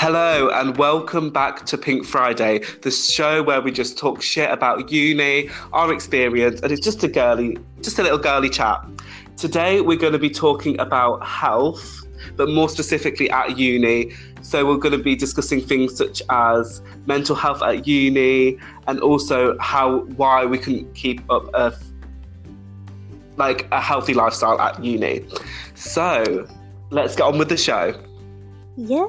Hello and welcome back to Pink Friday, the show where we just talk shit about uni, our experience, and it's just a girly, just a little girly chat. Today we're going to be talking about health, but more specifically at uni. So we're going to be discussing things such as mental health at uni, and also how why we can keep up a like a healthy lifestyle at uni. So let's get on with the show. Yeah.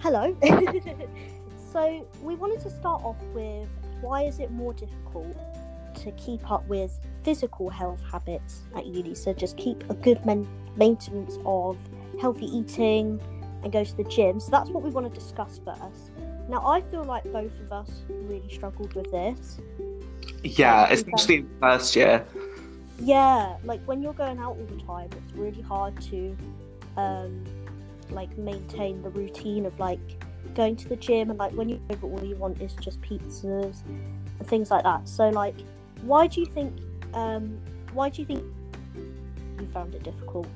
Hello. so we wanted to start off with why is it more difficult to keep up with physical health habits at uni? So just keep a good man- maintenance of healthy eating and go to the gym. So that's what we want to discuss first. Now I feel like both of us really struggled with this. Yeah, especially in first year. Yeah, like when you're going out all the time, it's really hard to um like maintain the routine of like going to the gym and like when you over all you want is just pizzas and things like that. So like why do you think um why do you think you found it difficult?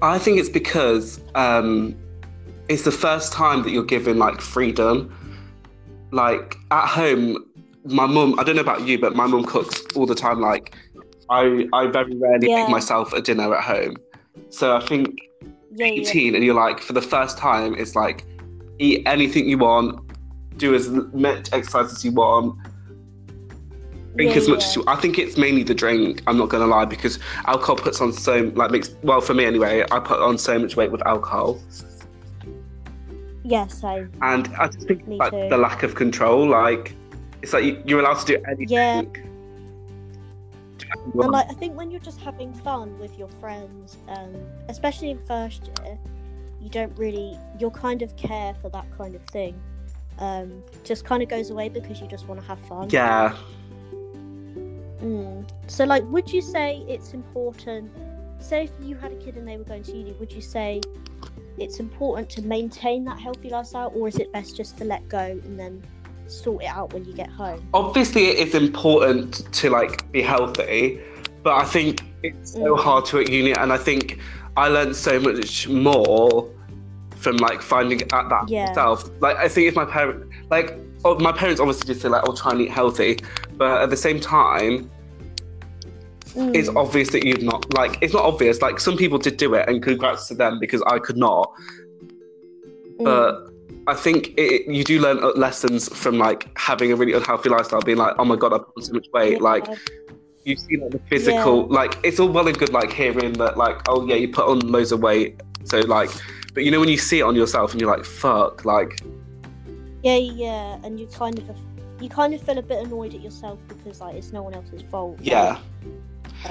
I think it's because um, it's the first time that you're given like freedom. Like at home, my mum, I don't know about you, but my mum cooks all the time. Like I, I very rarely Yeah. make myself a dinner at home. So I think Yeah, yeah. 18 and you're like, for the first time, it's like eat anything you want, do as much exercise as you want, drink Yeah, as much yeah. as you I think it's mainly the drink, I'm not gonna lie, because alcohol puts on so like makes well for me anyway, I put on so much weight with alcohol. Yeah, same. And I just think like too. the lack of control, like it's like you- you're allowed to do anything. Yeah. And like I think when you're just having fun with your friends, um, especially in first year, you don't really you're kind of care for that kind of thing. Um, just kind of goes away because you just want to have fun. yeah. Mm. So, like, would you say it's important? Say, if you had a kid and they were going to uni, would you say it's important to maintain that healthy lifestyle, or is it best just to let go and then sort it out when you get home? obviously it is important to like be healthy but i think it's so Mm. hard to at uni and i think i learned so much more from like finding out that Yeah. myself like i think if my parent like oh, my parents obviously did say like oh try and eat healthy but at the same time Mm. it's obvious that you've not like it's not obvious like some people did do it and congrats to them because i could not Mm. but I think it, you do learn lessons from like having a really unhealthy lifestyle, being like, oh my god, I put on so much weight. Yeah. Like you see like the physical, like it's all well and good like hearing that like, oh yeah, you put on loads of weight. So like, but you know when you see it on yourself and you're like, fuck, like yeah, yeah, and you kind of you kind of feel a bit annoyed at yourself because like it's no one else's fault. yeah.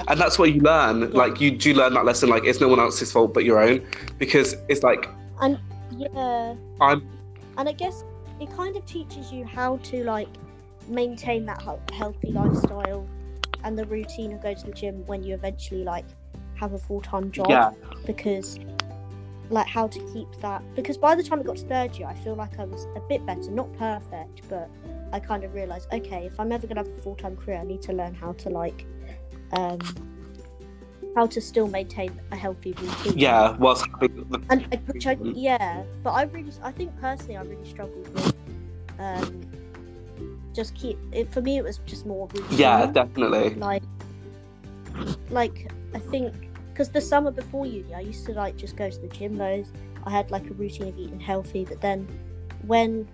And that's what you learn. Yeah. Like you do learn that lesson. Like it's no one else's fault but your own, because it's like And yeah. I'm and I guess it kind of teaches you how to like maintain that healthy lifestyle and the routine of going to the gym when you eventually like have a full time job. yeah, Because like how to keep that because by the time I got to third year, I feel like I was a bit better, not perfect, but I kind of realized okay, if I'm ever gonna have a full time career, I need to learn how to like um how to still maintain a healthy routine. yeah. Whilst having the, and uh, which I Mhm. yeah, but I really I think personally I really struggled with um just keep it for me it was just more routine. yeah, definitely. like like I think because the summer before uni I used to like just go to the gym loads. I had like a routine of eating healthy, but then when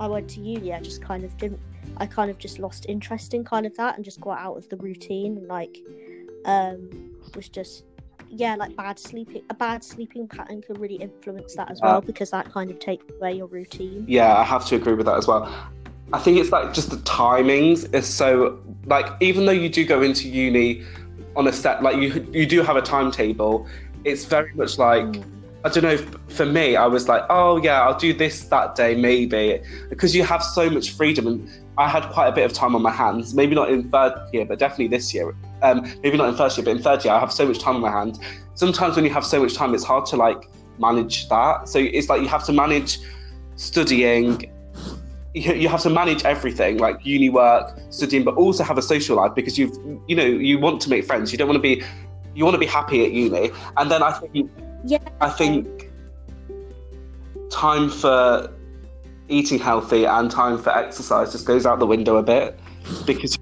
I went to uni I just kind of didn't I kind of just lost interest in kind of that and just got out of the routine and like um was just yeah like bad sleeping a bad sleeping pattern can really influence that as well Uh, because that kind of takes away your routine Yeah, I have to agree with that as well. I think it's like just the timings is so like even though you do go into uni on a set like you you do have a timetable, it's very much like Mm. I don't know. For me, I was like, oh yeah, I'll do this that day maybe because you have so much freedom and I had quite a bit of time on my hands. Maybe not in third year, but definitely this year. Um, maybe not in first year, but in third year, I have so much time on my hands. Sometimes when you have so much time, it's hard to like manage that. So it's like you have to manage studying. You you have to manage everything, like uni work, studying, but also have a social life because you've, you know, you want to make friends. You don't want to be, you want to be happy at uni. And then I think yeah I think time for eating healthy and time for exercise just goes out the window a bit because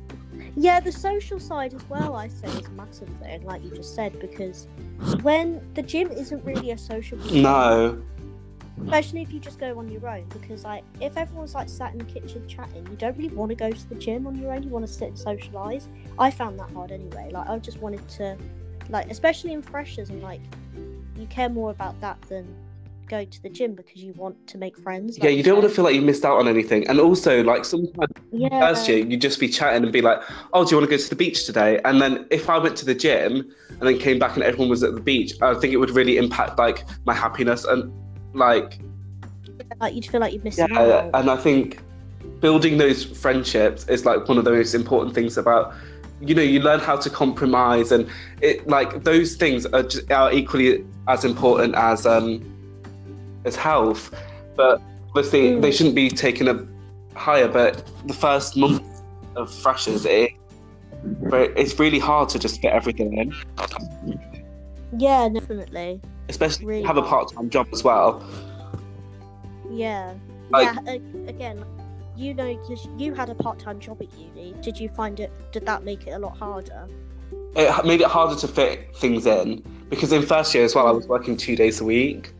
Yeah, the social side as well, I say, is a massive thing, like you just said, because when the gym isn't really a social place, no. especially if you just go on your own because like if everyone's like sat in the kitchen chatting you don't really want to go to the gym on your own you want to sit and socialize. I found that hard anyway like i just wanted to like especially in freshers and like you care more about that than going to the gym because you want to make friends yeah you don't want to feel like you missed out on anything. And also like sometimes yeah. first year you'd just be chatting and be like oh do you want to go to the beach today? And then if i went to the gym and then came back and everyone was at the beach i think it would really impact like my happiness and like like you'd feel like you're yeah missing out. and i think building those friendships is like one of the most important things about you know you learn how to compromise and it like those things are, just, are equally as important as um as health but obviously Mm. they shouldn't be taken up higher but the first month of freshers it but it's really hard to just fit everything in. Yeah definitely. Especially Really have a part-time job as well. Yeah. Like- yeah again you know because you had a part-time job at uni. Did you find it did that make it a lot harder? It made it harder to fit things in because in first year as well I was working two days a week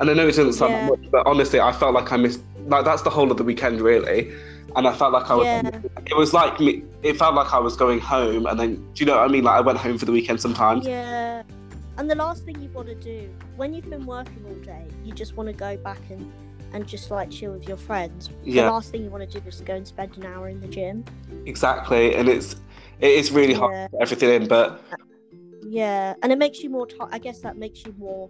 and I know it doesn't sound Yeah. much but honestly I felt like I missed like that's the whole of the weekend really and I felt like I was Yeah. it was like me it felt like I was going home and then do you know what I mean like I went home for the weekend sometimes Yeah. And the last thing you want to do when you've been working all day, you just want to go back and and just like chill with your friends. Yeah. The last thing you want to do is go and spend an hour in the gym. exactly and it's it is really hard Yeah. to fit everything in but Yeah, and it makes you more. Ti- I guess that makes you more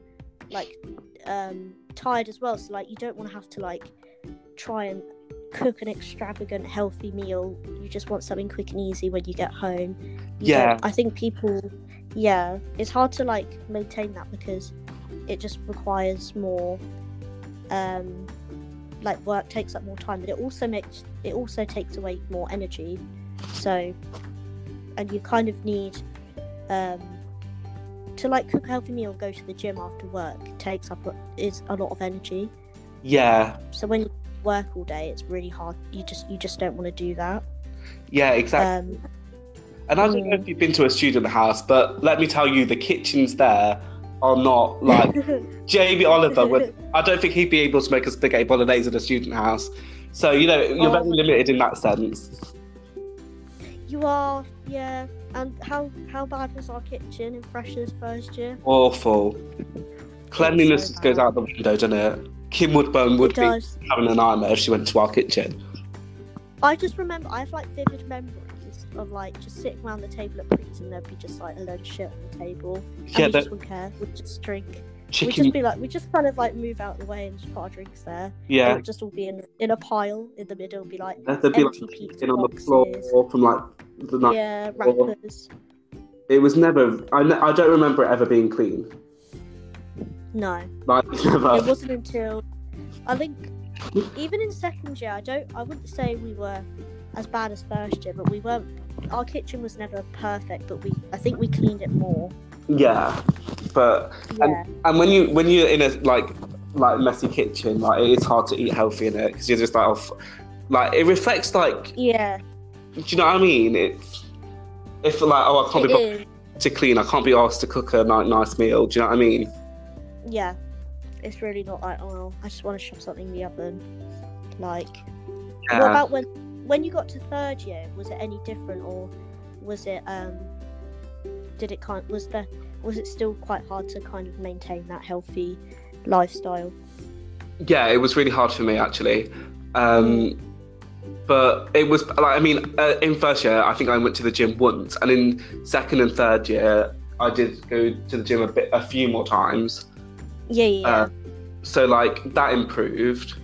like um tired as well. So like you don't want to have to like try and cook an extravagant healthy meal. You just want something quick and easy when you get home. You Yeah. I think people. Yeah, it's hard to like maintain that because it just requires more. Um, like work takes up more time, but it also makes it also takes away more energy. So, and you kind of need um to like cook a healthy meal and go to the gym after work takes up is a lot of energy yeah so when you work all day it's really hard you just you just don't want to do that yeah exactly um And I don't know if you've been to a student house, but let me tell you, the kitchens there are not like Jamie Oliver. Would, I don't think he'd be able to make a spaghetti bolognese in a student house. So you know, you're Oh. very limited in that sense. you are yeah and how how bad was our kitchen in freshers first year? Awful. Cleanliness so just goes out the window, doesn't it? Kim Woodburn would be having a nightmare if she went to our kitchen. i just remember i have like vivid memories of like just sitting around the table at Prees and there'd be just like a load of shit on the table. And Yeah, we the just wouldn't care. We'd just drink. We'd just be like we just kind of like move out the way and just put our drinks there. Yeah, would just all be in in a pile in the middle, be like there'd be like chicken on the floor from like the night. yeah, before. wrappers. It was never. I, I don't remember it ever being clean. No, Like never. it wasn't until I think even in second year. I don't. I wouldn't say we were as bad as first year, but we weren't. Our kitchen was never perfect, but we. I think we cleaned it more. Yeah, but Yeah, and when you when you're in a like like messy kitchen, like it is hard to eat healthy in it because you're just like, oh, f- like it reflects like, yeah, do you know what I mean? It's if like oh I can't it be to clean, I can't be asked to cook a nice meal. Do you know what I mean? Yeah, it's really not like oh, I just want to shove something in the oven. Like, what about when when you got to third year? Was it any different, or was it um? Did it kind was the was it still quite hard to kind of maintain that healthy lifestyle? Yeah, it was really hard for me actually. Um, but it was like I mean, uh, in first year, I think I went to the gym once, and in second and third year, I did go to the gym a bit, a few more times. Yeah, yeah, Uh, so like that improved,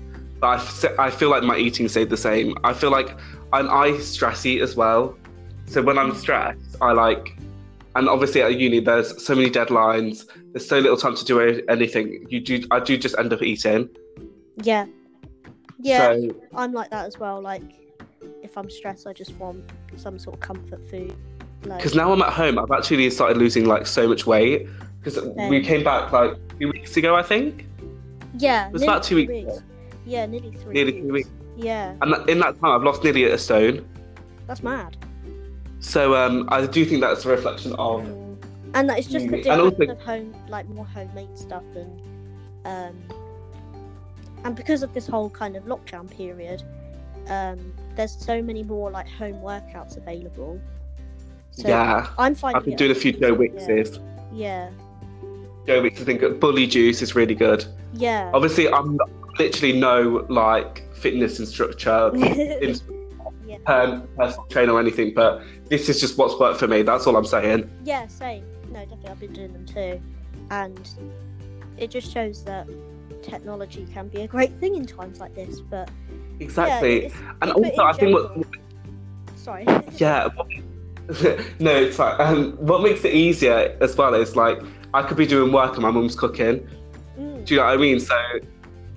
but I, f- I feel like my eating stayed the same. I feel like I'm I stress eat as well. So when I'm stressed, I like, and obviously at uni there's so many deadlines. There's so little time to do anything. You do I do just end up eating. yeah, yeah. So I'm like that as well. Like, if I'm stressed, I just want some sort of comfort food. Like, because now I'm at home, I've actually started losing like so much weight. Because we came back like few weeks ago, I think. Yeah, It was about two three weeks. Yeah, nearly three. Nearly three weeks. Yeah, And in that time, I've lost nearly a stone. that's mad. So um, I do think that's a reflection of Mm. And that it's just the. And difference also- of home, like more homemade stuff and um, and because of this whole kind of lockdown period, um, there's so many more like home workouts available. So yeah. I'm finding. I've been doing a few Joe Wickses. Yeah, Joe Wicks, I think Bully Juice is really good. yeah. Obviously, I'm literally no like fitness instructor, in, yeah. um, personal trainer or anything, but this is just what's worked for me. That's all I'm saying. Yeah, same. No, definitely, I've been doing them too, and it just shows that technology can be a great thing in times like this. But Exactly. yeah, and also, I think what general- sorry. Yeah. no, it's fine. Um, what makes it easier as well is like I could be doing work and my mum's cooking. Mm, Do you know what I mean? So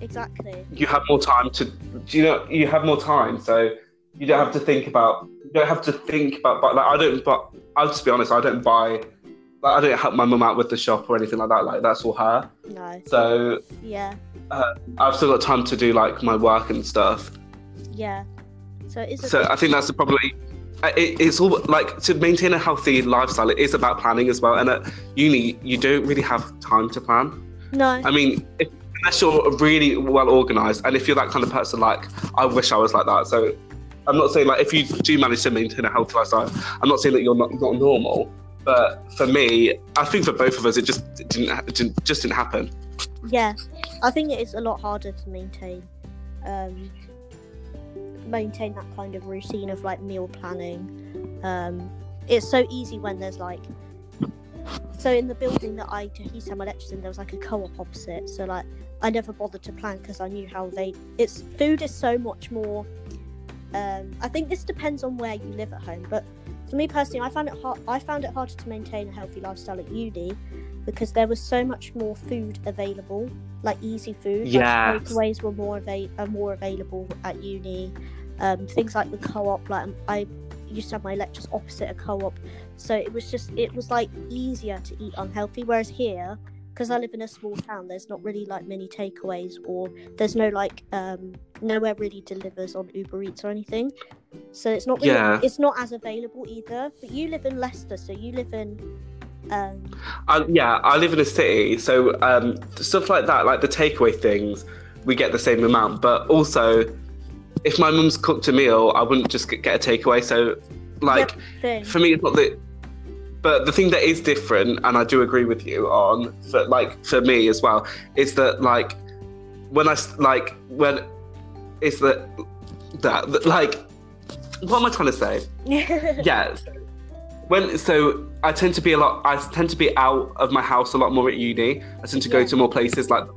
exactly. you have more time to. Do you know? You have more time, so you don't have to think about. You don't have to think about. But like I don't. But I'll just be honest. I don't buy. Like, I don't help my mum out with the shop or anything like that. Like that's all her. No. So Yeah. Uh, I've still got time to do like my work and stuff. Yeah. So it is. So I think that's the problem. Uh, it, it's all like to maintain a healthy lifestyle. It is about planning as well. And at uni, you don't really have time to plan. no. I mean, if, unless you're really well organized, and if you're that kind of person, like I wish I was like that. So I'm not saying like if you do manage to maintain a healthy lifestyle, I'm not saying that you're not not normal. But for me, I think for both of us, it just it didn't, it didn't just didn't happen. Yeah. I think it is a lot harder to maintain. Um, maintain that kind of routine of like meal planning. Um, it's so easy when there's like. So in the building that I to have my lectures in, there was like a co-op opposite. So like I never bothered to plan because I knew how they. It's food is so much more. Um, I think this depends on where you live at home, but for me personally, I found it hard. I found it harder to maintain a healthy lifestyle at uni because there was so much more food available, like easy food. Yes. Like takeaways were more ava- are more available at uni. Um, things like the co-op, like I used to have my lectures opposite a co-op, so it was just it was like easier to eat unhealthy. Whereas here, because I live in a small town, there's not really like many takeaways, or there's no like um nowhere really delivers on Uber Eats or anything. So it's not really, Yeah. it's not as available either. But you live in Leicester, so you live in um I, yeah, I live in a city, so um, stuff like that, like the takeaway things, we get the same amount. But also, if my mum's cooked a meal, I wouldn't just get, a takeaway. So, like, for me, it's not that. But the thing that is different, and I do agree with you on, for like for me as well, is that like when I like when is that that, that like what am I trying to say? yeah. When so I tend to be a lot. I tend to be out of my house a lot more at uni. I tend to go Yeah. to more places like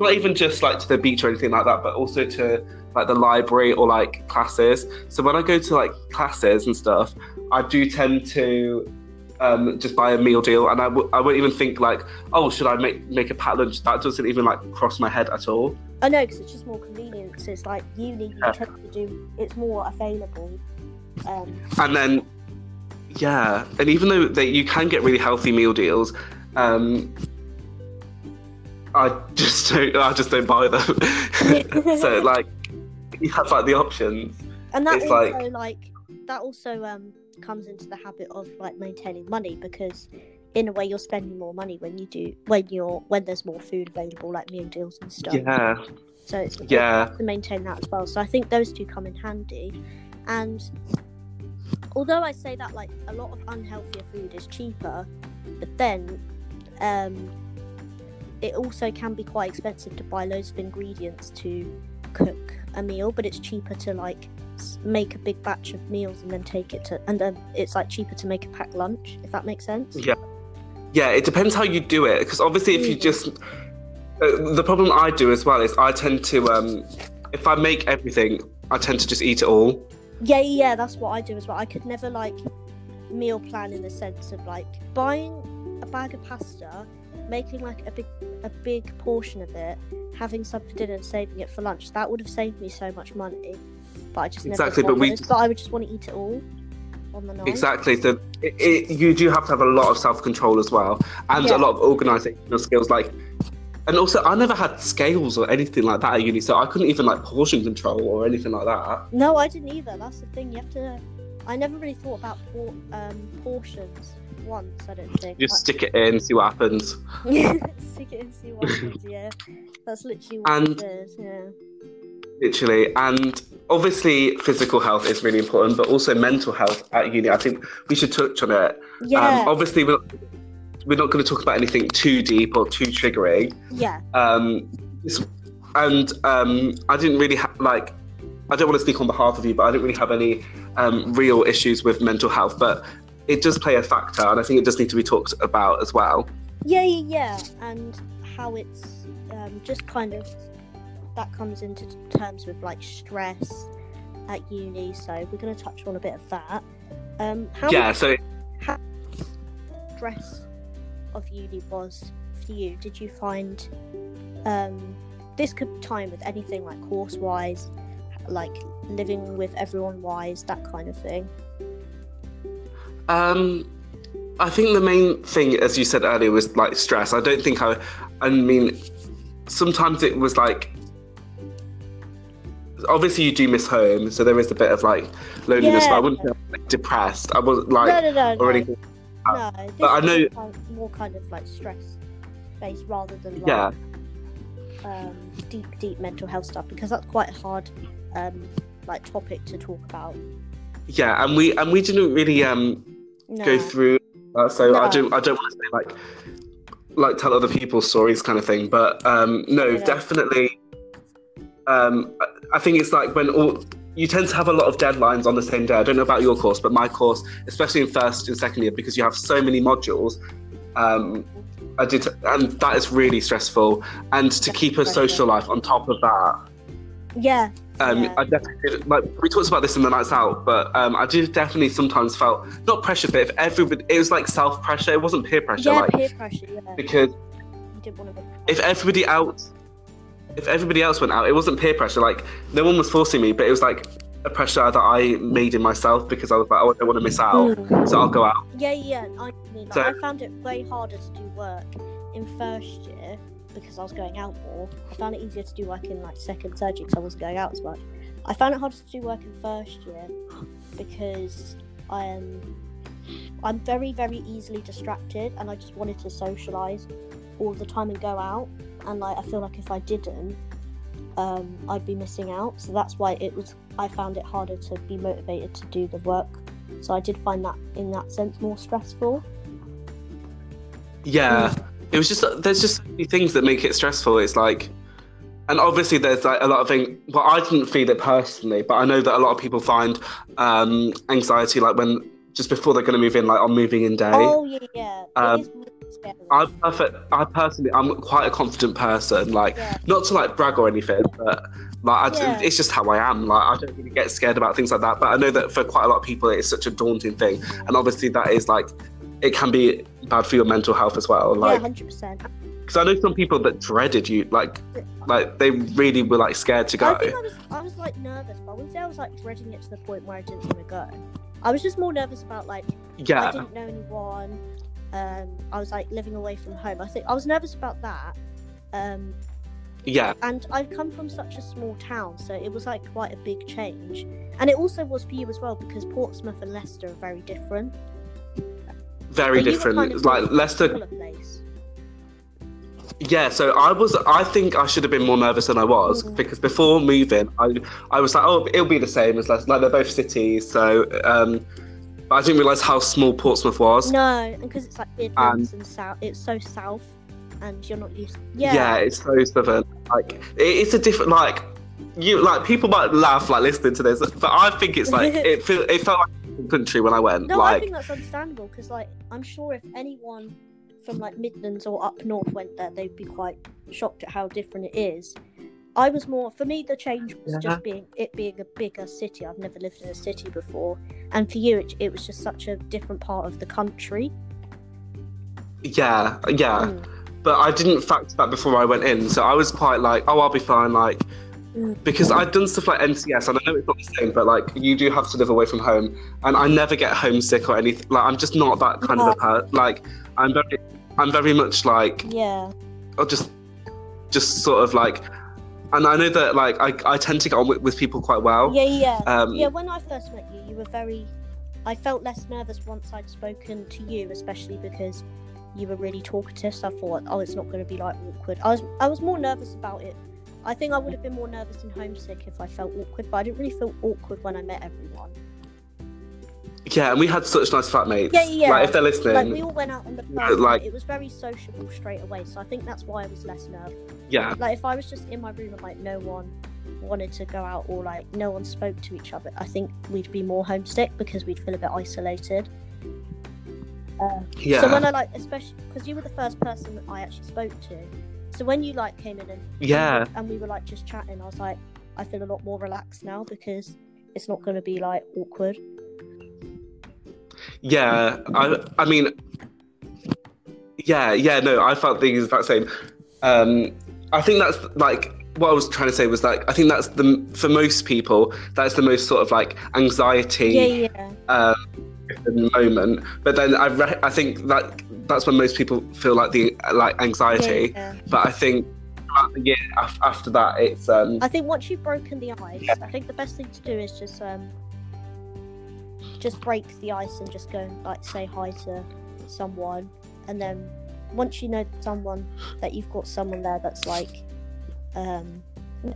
not even just like to the beach or anything like that, but also to like the library or like classes. So when I go to like classes and stuff, I do tend to um, just buy a meal deal, and I w- I wouldn't even think like, oh, should I make make a packed lunch? That doesn't even like cross my head at all. I know because it's just more convenient. 'cause it's like uni, you Yeah. tend to do. It's more available. Um, And then, yeah, and even though that you can get really healthy meal deals, um, I just don't. I just don't buy them. so like, you have like the options. and that It's also like- like... that also um comes into the habit of like maintaining money because in a way you're spending more money when you do when you're when there's more food available like meal deals and stuff. Yeah, So it's yeah, to maintain that as well. So I think those two come in handy. And although I say that like a lot of unhealthier food is cheaper, but then um, it also can be quite expensive to buy loads of ingredients to cook a meal. But it's cheaper to like make a big batch of meals and then take it to, and then it's like cheaper to make a packed lunch if that makes sense. Yeah. yeah. It depends how you do it because obviously, if you Mm. just uh, the problem I do as well is I tend to um, if I make everything, I tend to just eat it all. Yeah, yeah, that's what I do as well. I could never like meal plan in the sense of like buying a bag of pasta, making like a big a big portion of it, having some for dinner and saving it for lunch. That would have saved me so much money. But I just Exactly, but we- but I would just want to eat it all on the night. Exactly. So it, it, you do have to have a lot of self control as well, and Yeah. a lot of organisational skills. Like and also I never had scales or anything like that at uni, so I couldn't even like portion control or anything like that. No, I didn't either. That's the thing. You have to. I never really thought about por- um, portions once. I don't think. Just stick it in, see what happens. Stick it and see what happens. Yeah, that's literally what And- it is. Yeah. Literally, and obviously physical health is really important, but also mental health at uni. I think we should touch on it. Yeah. Um, obviously, we're not, we're not going to talk about anything too deep or too triggering. yeah. Um, and um, I didn't really ha- like. I don't want to speak on behalf of you, but I didn't really have any um, real issues with mental health. But it does play a factor, and I think it does need to be talked about as well. Yeah, yeah, yeah, and how it's um, just kind of that comes into terms with like stress at uni. So we're going to touch on a bit of that. Um, how Yeah. So stress of uni was for you? Did you find um, this could time with anything like course wise, like living with everyone wise, that kind of thing? Um, I think the main thing, as you said earlier, was like stress. I don't think I. I mean, sometimes it was like. Obviously, you do miss home, so there is a bit of like loneliness. But I Yeah. wouldn't was, like, depressed. I wasn't like no, no, no, no. or anything. no this but I know- more kind of like stress based rather than like Yeah, um, deep, deep mental health stuff because that's quite a hard um, like topic to talk about. yeah, and we and we didn't really um No. go through. Uh, so I don't. I don't want to say like like tell other people's stories kind of thing. But um, no, Yeah. definitely. Um, I- think it's like when all you tend to have a lot of deadlines on the same day. I don't know about your course, but my course, especially in first and second year, because you have so many modules. Um, I did, and that is really stressful. And to That's keep a social life on top of that, Yeah. um, Yeah. I definitely did, like we talked about this in the nights out, but um, I did definitely sometimes felt not pressure, but if everybody, it was like self pressure. It wasn't peer pressure, Yeah, like peer pressure. Yeah. because You didn't want to. if everybody else, if everybody else went out, it wasn't peer pressure. Like no one was forcing me, but it was like a pressure that I made in myself because I was like, oh, I don't want to miss out, Mm. so I'll go out. Yeah, yeah. I mean, like, So- I found it way harder to do work in first year because I was going out more. I found it easier to do work in like second, third year because I wasn't going out as much. I found it harder to do work in first year because I am I'm very, very easily distracted, and I just wanted to socialize all the time and go out. And like, I feel like if I didn't, um, I'd be missing out. So that's why it was. I found it harder to be motivated to do the work. So I did find that, in that sense, more stressful. Yeah, it was just there's just so many things that make it stressful. It's like, and obviously there's like a lot of things. Well, I didn't feel it personally, but I know that a lot of people find um, anxiety like when just before they're going to move in, like on moving in day. Oh yeah, yeah. Um, it is really scary. I'm perfect. I personally, I'm quite a confident person. Like, Yeah. not to like brag or anything, but like, I, Yeah. it's just how I am. Like, I don't really get scared about things like that. But I know that for quite a lot of people, it's such a daunting thing, and obviously that is like, it can be bad for your mental health as well. Like, hundred percent. because I know some people that dreaded you, like, like they really were like scared to go. I think I was, I was like nervous, but I wouldn't say I was like dreading it to the point where I didn't want to go. I was just more nervous about like yeah, I didn't know anyone. Um, I was like living away from home. I think I was nervous about that. Um, yeah, and I've come from such a small town, so it was like quite a big change. And it also was for you as well because Portsmouth and Leicester are very different. very different. kind of like Leicester. Yeah, so I was. I think I should have been more nervous than I was Mhm. because before moving, I I was like, oh, it'll be the same as Leicester. Like they're both cities, so. um but I didn't realize how small Portsmouth was. No, and because it's like Midlands and south, it's so south, and you're not used. Yeah, Yeah, it's so southern. Like it, it's a different like. You like people might laugh like listening to this, but I think it's like it feel it felt like a country when I went. No, I like think that's understandable because, like, I'm sure if anyone from like Midlands or up north went there, they'd be quite shocked at how different it is. I was more for me. The change was Yeah. just being it being a bigger city. I've never lived in a city before, and for you, it, it was just such a different part of the country. yeah, yeah. Mm. but I didn't factor that before I went in. So I was quite like, oh, I'll be fine. Like, Mm. because I'd done stuff like NCS, and I know it's not the same, but like, you do have to live away from home, and I never get homesick or anything. Like, I'm just not that kind of a person. Like, I'm very, I'm very much like, Yeah, I'll just. just sort of like, and I know that like I, I tend to get on with, with people quite well. Yeah, yeah, Um, yeah. When I first met you, you were very. I felt less nervous once I'd spoken to you, especially because you were really talkative. So I thought, oh, it's not going to be like awkward. I was, I was more nervous about it. I think I would have been more nervous and homesick if I felt awkward, but I didn't really feel awkward when I met everyone. Yeah, and we had such nice flatmates. Yeah, yeah. Like if they're listening, Like we all went out on the first like- It was very sociable straight away, so I think that's why I was less nervous. yeah, Like if I was just in my room and like no one wanted to go out or like no one spoke to each other, I think we'd be more homesick because we'd feel a bit isolated. Uh, yeah, So when I like, especially because you were the first person that I actually spoke to, so when you like came in and yeah, and we were like just chatting, I was like, I feel a lot more relaxed now because it's not going to be like awkward. Yeah. I, I mean, yeah, yeah. No, I felt the exact same. Um, I think that's like what I was trying to say was like I think that's the for most people that's the most sort of like anxiety. Yeah, yeah, um, moment. But then I re- I think that that's when most people feel like the like anxiety. yeah, yeah. But I think throughout the year after that, it's um, I think once you've broken the ice, I think the best thing to do is just um, just break the ice and just go and like say hi to someone, and then once you know someone that you've got someone there that's like um,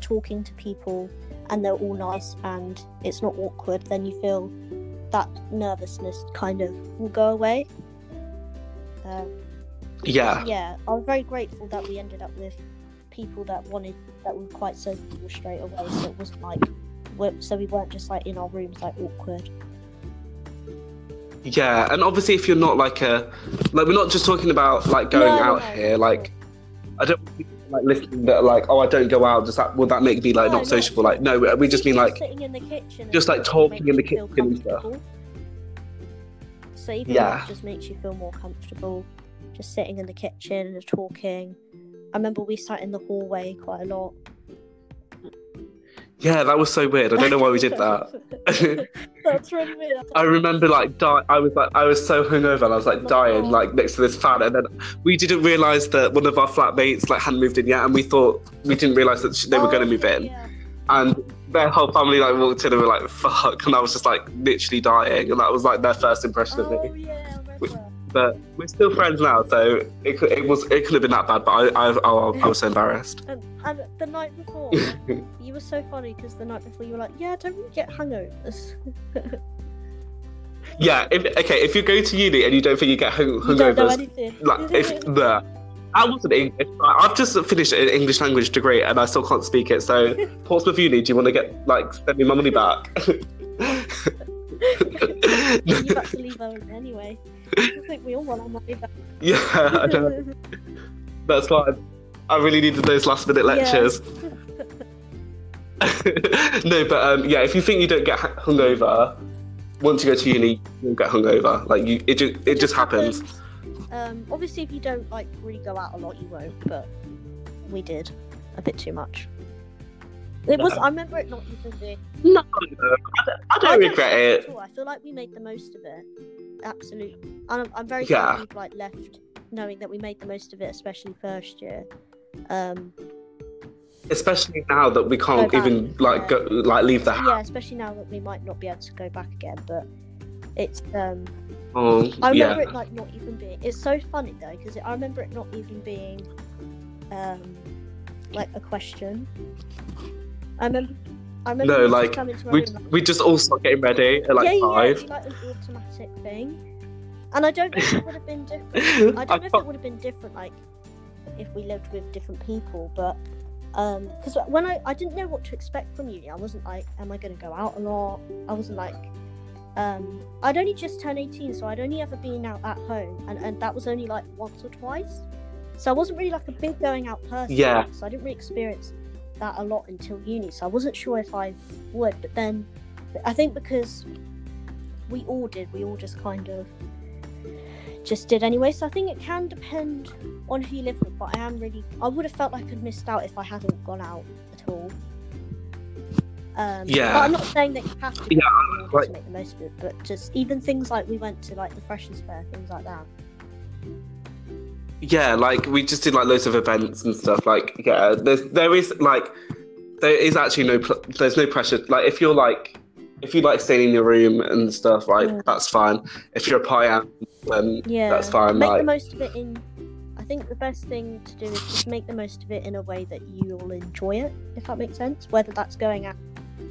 talking to people and they're all nice and it's not awkward, then you feel that nervousness kind of will go away. Um, yeah, yeah, I was very grateful that we ended up with people that wanted that were quite sociable straight away. So it wasn't like, so we weren't just like in our rooms like awkward. Yeah. And obviously, if you're not like a like, we're not just talking about like going No, out no, here. Like, I don't want people, like listening that are like, oh, I don't go out. Does that will that make me like No, not no. sociable? Like, no, we just mean like sitting in the kitchen, just, like, talking in the kitchen and stuff. comfortable. So even Yeah. just makes you feel more comfortable, just sitting in the kitchen and talking. I remember we sat in the hallway quite a lot. Yeah, that was so weird. I don't know why we did that. That's really weird. I remember like die- I was like I was so hungover and I was like Oh. dying like next to this fan and then we didn't realise that one of our flatmates like hadn't moved in yet and we thought we didn't realise that sh- they were going to oh, move in Oh, Yeah. and their whole family like walked in and were like fuck and I was just like literally dying and that was like their first impression of Oh me yeah, I We- remember. But we're still friends now so it, could, it was it could have been that bad but I I, I, I was so embarrassed And, and the night before, you were so funny because the night before you were like, "Yeah, don't really get hangovers." yeah if, okay if you go to uni and you don't think you get hung- you anything. like if the I wasn't English. I've just finished an English language degree and I still can't speak it. So Portsmouth Uni, do you want to get like send me my money back? You've to leave early anyway. I think we all want our money back. yeah, I don't know. That's why I really needed those last minute Yeah. lectures. no, but um, yeah, if you think you don't get hu- hungover, once you go to uni, you'll get hungover. Like you, it just it just happens. Um, obviously, if you don't like really go out a lot, you won't. But we did a bit too much. It was. No. I remember it not even being. No, no, I don't, I don't regret it. at all. I feel like we made the most of it. Absolutely, and I'm, I'm very Yeah. glad we've like left knowing that we made the most of it, especially first year. Um, Especially now that we can't even like go like leave the house. yeah, especially now that we might not be able to go back again, but it's um Oh, I yeah. remember it like not even being. It's so funny though because I remember it not even being, um, like a question. I remember. I remember No, just like, come into my We, room, we just all start getting ready at like yeah, yeah, five. it'd like an automatic thing, and I don't know if it would have been different. I I don't know if it would have been different, like if we lived with different people, but um, because when I I didn't know what to expect from uni, I wasn't like, am I going to go out a lot? I wasn't like, um, I'd only just turned eighteen, so I'd only ever been out at home, and and that was only like once or twice. So I wasn't really like a big going out person. Yeah. So I didn't really experience that a lot until uni. So I wasn't sure if I would, but then I think because we all did, we all just kind of just did anyway. So I think it can depend on who you live with, but I am really I would have felt like I'd missed out if I hadn't gone out at all. Um, Yeah. But I'm not saying that you have to, Yeah, like- to make the most of it, but just even things like we went to like the freshers fair, things like that. Yeah, like we just did like loads of events and stuff. Like, yeah, there's there is like there is actually no pl- there's no pressure. Like, if you're like if you like staying in your room and stuff, like Mm. that's fine. If you're a pie then Yeah, that's fine. Make like, the most of it in. I think the best thing to do is just make the most of it in a way that you'll enjoy it, if that makes sense. Whether that's going out,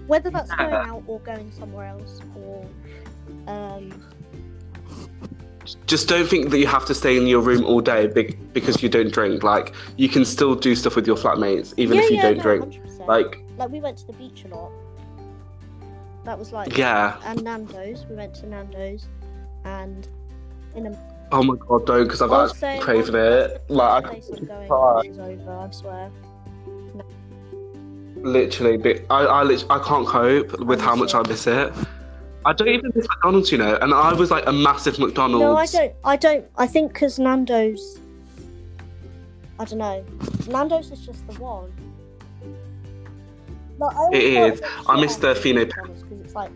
whether that's Yeah. going out or going somewhere else, or um, just don't think that you have to stay in your room all day big, because you don't drink. Like, you can still do stuff with your flatmates even yeah, if you yeah, don't no, drink. 100%. Like, like we went to the beach a lot. That was like yeah. and Nando's. We went to Nando's, and in a Oh my god, don't because I've Also, actually craving it. Like, I going over. I swear. literally, but I, I, I can't cope with how much I miss it. I don't even miss McDonald's, you know, and I was like a massive McDonald's. No, I don't. I don't. I think because Nando's. I don't know. Nando's is just the one. Like, I It is. I miss the Fino because it's like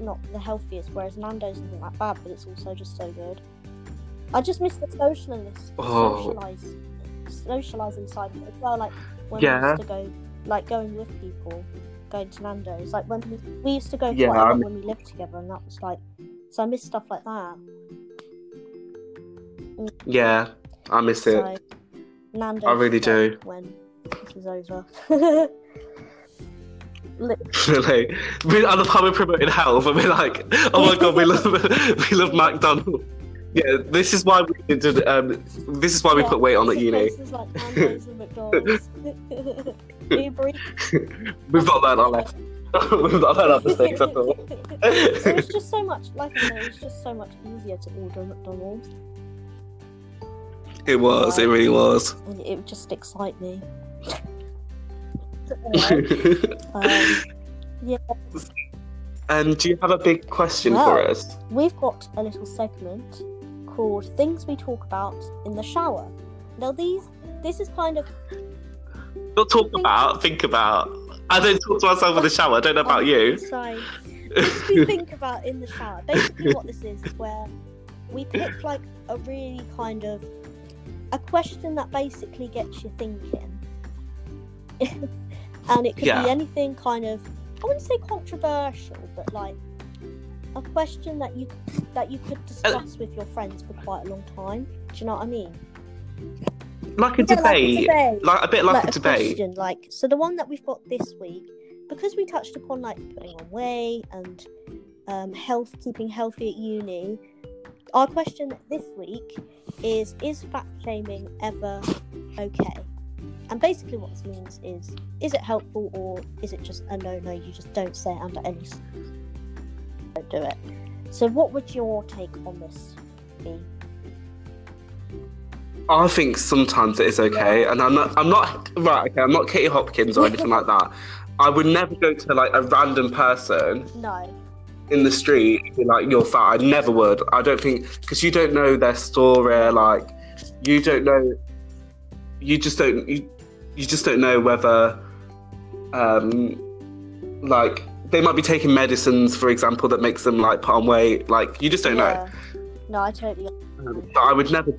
not the healthiest, whereas Nando's isn't that bad, but it's also just so good. I just miss the socialist, Oh. socialize, socializing side of it as well. Like when Yeah. we used to go, like going with people, going to Nando's. Like when we, we used to go Yeah, quite a lot when we lived together, and that was like. So I miss stuff like that. Yeah, I miss it. So Nando's. I really do. When this is over. Li- Really, we, I love how we're promoting health, and we're like, oh my god, we love we love McDonald's. Yeah, this is why we did. Um, this is why we Yeah, put weight on at uni. Places like Nando's and McDonald's. We've not learned our lesson. We've not learned our mistakes at all. it was just so much, like I said, it was just so much easier to order McDonald's, it was. It really was. and it would just excite me. Um, yeah, and do you have a big question Well. for us? we've got a little segment called "Things We Talk About in the Shower." Now, these, this is kind of Not talk about, think about. I don't talk to myself in the shower. I don't know about you. So, things we think about in the shower. Basically, what this is is where we pick like a really kind of a question that basically gets you thinking, and it could Yeah. be anything kind of I wouldn't say controversial, but like a question that you that you could uh, discuss with your friends for quite a long time. Do you know what I mean? Like a Yeah, like a debate. debate. Like a bit like, like a debate. question like so the one that we've got this week because we touched upon like putting on weight and um, health keeping healthy at uni our question this week is is fat shaming ever okay and basically what this means is is it helpful or is it just a no no you just don't say it under any don't do it so what would your take on this be I think sometimes it is okay, and I'm not. I'm not right. Okay, I'm not Katie Hopkins or anything like that. I would never go to like a random person no in the street be like, "You're fat." I never would. I don't think because you don't know their story. Like, you don't know. You just don't. You, you just don't know whether, um, like they might be taking medicines, for example, that makes them like put on weight. Like, you just don't know. no i totally Um, But I would never.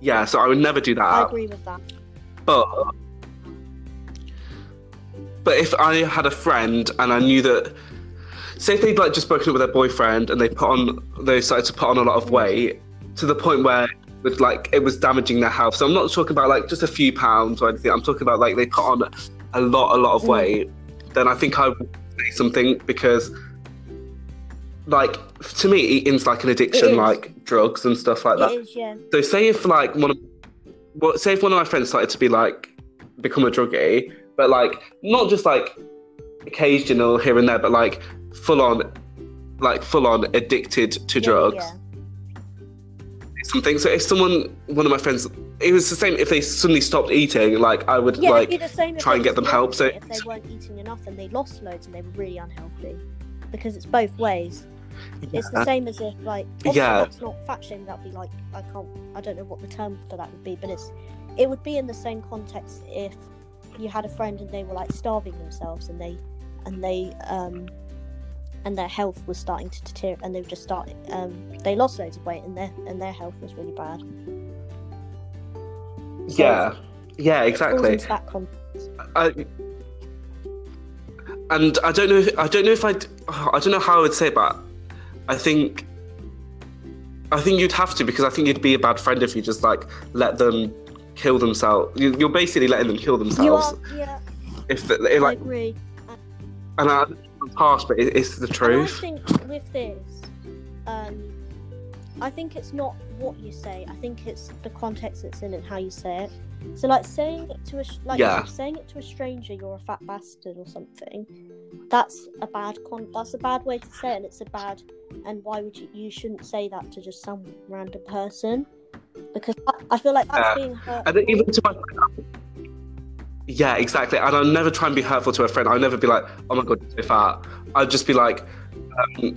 Yeah, so I would never do that. i agree with that But but if I had a friend and I knew that, say if they'd like just broken up with their boyfriend and they put on they started to put on a lot of weight to the point where it was like it was damaging their health. So I'm not talking about like just a few pounds or anything. I'm talking about like they put on a lot, a lot of Mm. weight. Then I think I would say something because. Like to me, eating's like an addiction, like drugs and stuff like that. is yeah So say if like one of well, say if one of my friends started to be like become a druggie, but like not just like occasional here and there, but like full on like full on addicted to Yeah, drugs. yeah. Something. So if someone one of my friends it was the same if they suddenly stopped eating, like I would Yeah, like it'd the same try and get them help, so- if they weren't eating enough and they lost loads and they were really unhealthy, because it's both ways. It's the same as if like Yeah. that's not fat shaming. That'd be like I can't I don't know what the term for that would be, but it's it would be in the same context if you had a friend and they were like starving themselves and they and they um and their health was starting to deteriorate, and they were just started. Um, they lost loads of weight, and their and their health was really bad. So yeah, yeah, exactly. I, and I don't know. If, I don't know if I. I don't know how I would say but I think. I think you'd have to because I think you'd be a bad friend if you just like let them kill themselves. You- You're basically letting them kill themselves. are, yeah, If they, I like, agree. and I, it's harsh, but it, it's the And I truth. think with this, um, I think it's not what you say. I think it's the context it's in and how you say it. So, like saying it to a like Yeah. saying it to a stranger, "You're a fat bastard" or something. That's a bad con. That's a bad way to say it, and it's a bad. And why would you? You shouldn't say that to just some random person, because I, I feel like that's Yeah. being hurt. And even to my yeah, exactly. And I'll never try and be hurtful to a friend. I'll never be like, "Oh my god, you're so fat." I'd just be like, um,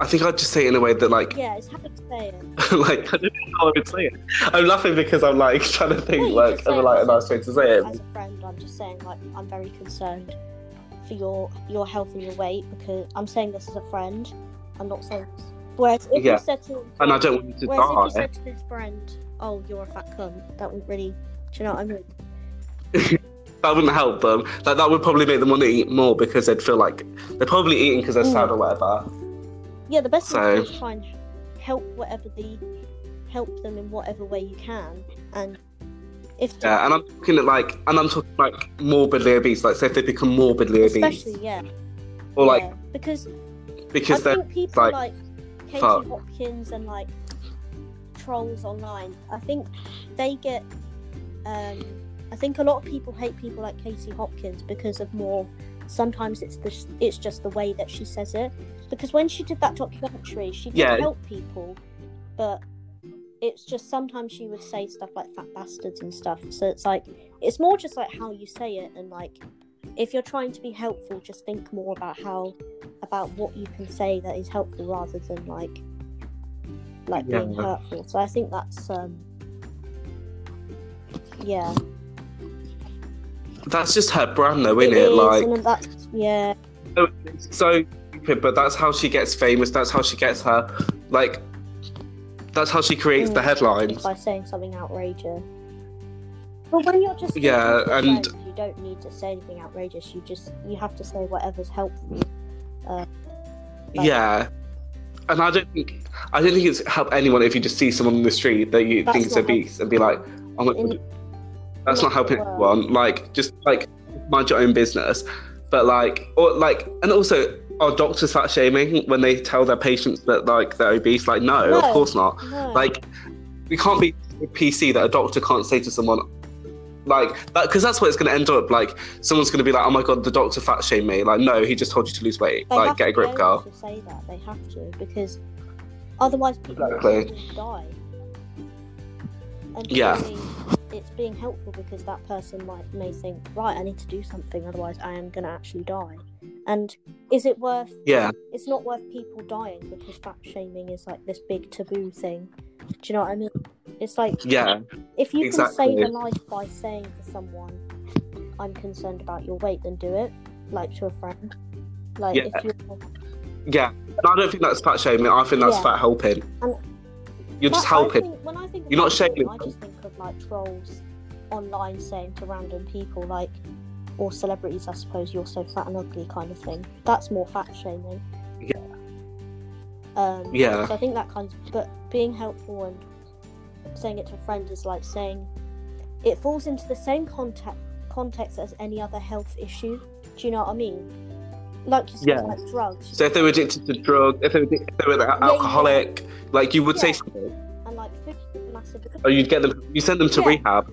I think I'd just say it in a way that like Yeah, it's how you say it. like I don't know how I would say it. I'm laughing because I'm like trying to think Well, like of like a nice way to say it. as a friend, I'm just saying like I'm very concerned for your your health and your weight because I'm saying this as a friend. I'm not saying. Whereas if Yeah. you said to And I don't want you to whereas if you said to his friend, "Oh, you're a fat cunt," that wouldn't really. Do you know what I mean? That wouldn't help them. Like that would probably make them want to eat more because they'd feel like they're probably eating because they're Mm. sad or whatever. Yeah, the best thing to So- is try and help whatever the help them in whatever way you can, and if Yeah, and I'm talking at like, and I'm talking like morbidly obese. Like, say if they become morbidly obese, especially yeah, or like yeah, because because I think people like, like, Katie fuck. Hopkins and like trolls online. I think they get. Um, I think a lot of people hate people like Katie Hopkins because of more. Sometimes it's the it's just the way that she says it. Because when she did that documentary, she did Yeah. help people, but it's just sometimes she would say stuff like fat bastards and stuff. So it's like it's more just like how you say it and like if you're trying to be helpful, just think more about how about what you can say that is helpful rather than like like being hurtful. So I think that's um yeah. that's just her brand, though, isn't it? is, Like, that's yeah. it's so but that's how she gets famous. That's how she gets her, like, that's how she creates the headlines. by saying something outrageous. But when you're just Yeah, and- friends, you don't need to say anything outrageous. You just you have to say whatever's helpful. Uh, like- yeah, and I don't think I don't think it's help anyone if you just see someone on the street that you think is obese and be like, oh my In- god, that's not helping anyone. Like, just like mind your own business. But like, or like, and also, are doctors fat shaming when they tell their patients that like they're obese? Like, no, No. of course not. No. Like, we can't be a PC that a doctor can't say to someone. Like that, because that's what it's going to end up. Like, someone's going to be like, "Oh my god, the doctor fat shamed me." Like, no, he just told you to lose weight. They like, get a grip, girl. To say that they have to because otherwise people Exactly. die. And Yeah. It's being helpful because that person might may think, right, I need to do something, otherwise I am going to actually die. And is it worth? Yeah, It's not worth people dying because fat shaming is like this big taboo thing. Do you know what I mean? It's like yeah, if you exactly. can save a life by saying to someone, "I'm concerned about your weight," then do it. Like to a friend. Like Yeah. if you yeah. And I don't think that's fat shaming. I think that's Yeah. fat helping. And- You're just But I helping. think- when I think You're not shaming I just think of like trolls online saying to random people like, or celebrities, I suppose, "You're so fat and ugly," kind of thing. That's more fat shaming. Yeah. Um, Yeah. So I think that kind of, but being helpful and saying it to a friend is like saying it falls into the same context context as any other health issue. Do you know what I mean? Like you said, Yeah. like drugs. So if they were addicted to drugs, if they were, if they were yeah. alcoholic, like you would say something, and like massive. or oh, you'd get them, you send them to Yeah. rehab.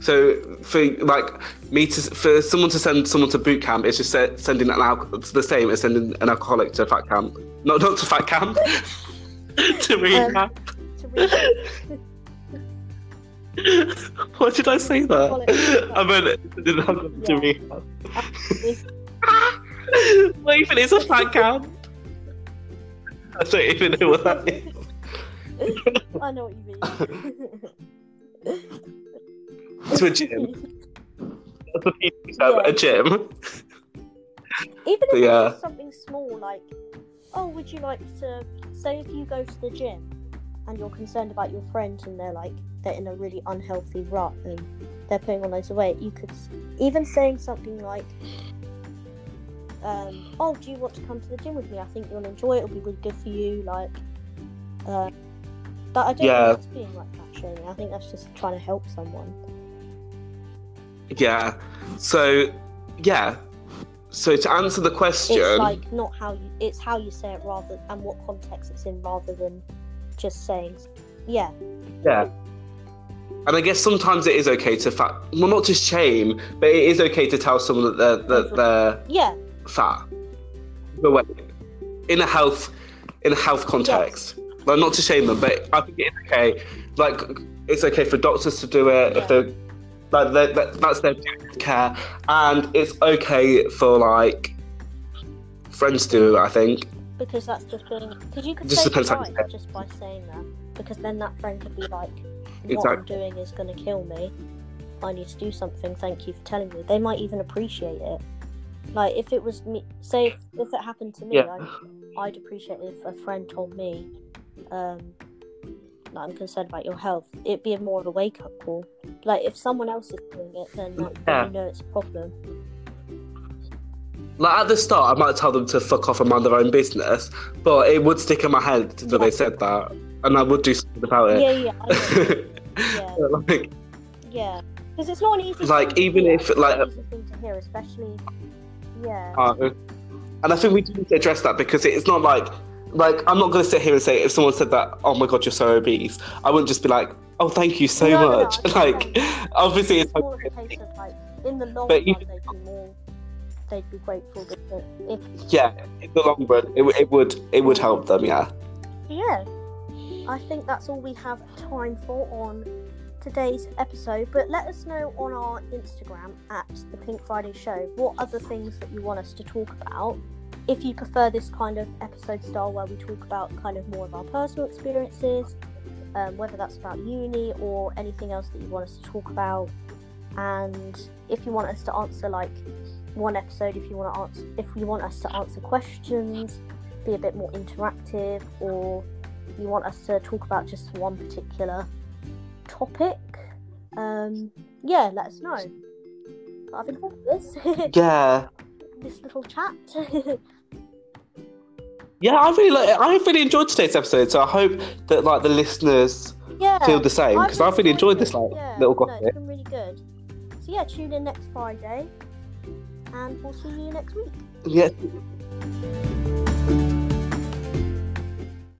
So for like me to for someone to send someone to boot camp, it's just se- sending an alcohol. It's the same as sending an alcoholic to fat camp. No, not to fat camp. to um, rehab. to rehab. Why did I say that? Alcoholic to rehab. I meant sending an alcoholic to Yeah. rehab. If- What even is a fat camp? I don't even know what that is. I know what you mean. To a gym. That's what you have, Yeah. a gym. Even if Yeah. it's something small, like, oh, would you like to say if you go to the gym and you're concerned about your friends and they're like they're in a really unhealthy rut and they're putting on loads of weight, you could even saying something like, um, oh, do you want to come to the gym with me? I think you'll enjoy it. It'll be really good for you. Like, uh, that I don't Yeah. think that's being like that, shaming. I think that's just trying to help someone. Yeah. So, yeah. So to answer the question, It's like not how you. It's how you say it rather and what context it's in rather than just saying. Yeah, yeah. And I guess sometimes it is okay to fat. Well, not to shame, but it is okay to tell someone that they're that they're yeah, fat. But wait, in a health in a health context, like not to shame them, but I think it's okay. Like it's okay for doctors to do it if they're like they that, that's their care, and it's okay for like friends to do it. I think. because that's just being. Because you could Just say depends how you right say just by saying that. Because then that friend could be like, "What Exactly. I'm doing is going to kill me. I need to do something. Thank you for telling me." They might even appreciate it. Like if it was me, say if, if it happened to me, Yeah. I'd appreciate it if a friend told me, um, that I'm concerned about your health. It'd be more of a wake up call. Like if someone else is doing it, then like, Yeah. you know it's a problem. Like at the start, I might tell them to fuck off and mind their own business, but it would stick in my head that Yeah. they said that, and I would do something about it. Yeah, yeah, yeah. like, Yeah, because it's not an easy. Like, even if, like- not an easy thing to hear, especially. Yeah. uh, and I think we do need to address that because it's not like, like I'm not going to sit here and say if someone said that, oh my god, you're so obese. I wouldn't just be like, oh, thank you so No, no, no, much. I like, obviously, it's it's more of a case of like in the long But run they'd be more. They'd be grateful if yeah, in the long run, it, it would it would help them. Yeah. yeah, I think that's all we have time for on today's episode. But let us know on our Instagram at the Pink Friday Show what other things that you want us to talk about. If you prefer this kind of episode style where we talk about kind of more of our personal experiences, um, whether that's about uni or anything else that you want us to talk about. And if you want us to answer like one episode, if you want to answer, if you want us to answer questions, be a bit more interactive, or you want us to talk about just one particular topic, um, yeah, let us know. But I've enjoyed this Yeah. this little chat. Yeah, I really like. I really enjoyed today's episode, so I hope that like the listeners yeah, feel the same because I've really enjoyed this like yeah, little no, it's been really good. So yeah, tune in next Friday, and we'll see you next week. Yeah.